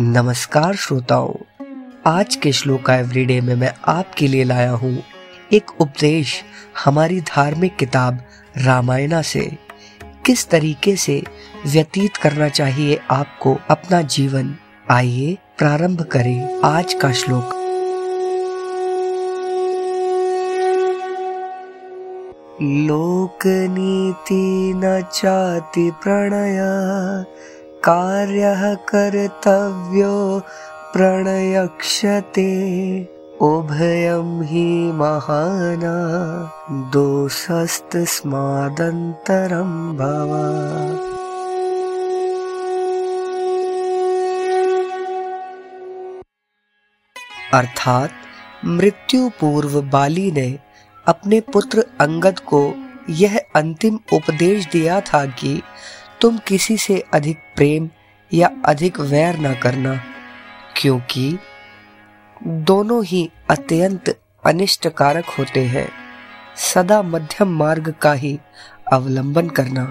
नमस्कार श्रोताओं, आज के श्लोका एवरीडे में मैं आपके लिए लाया हूँ एक उपदेश हमारी धार्मिक किताब रामायणा से। किस तरीके से व्यतीत करना चाहिए आपको अपना जीवन? आइए प्रारंभ करें आज का श्लोक। लोक नीति न चाति प्रणय कार्यः कर्तव्यो प्रणयक्षते। उभयं हि महाना दोषस्तस्मादन्तरं भव। अर्थात मृत्यु पूर्व बाली ने अपने पुत्र अंगद को यह अंतिम उपदेश दिया था कि तुम किसी से अधिक प्रेम या अधिक वैर ना करना, क्योंकि दोनों ही अत्यंत अनिष्टकारक होते हैं। सदा मध्यम मार्ग का ही अवलंबन करना।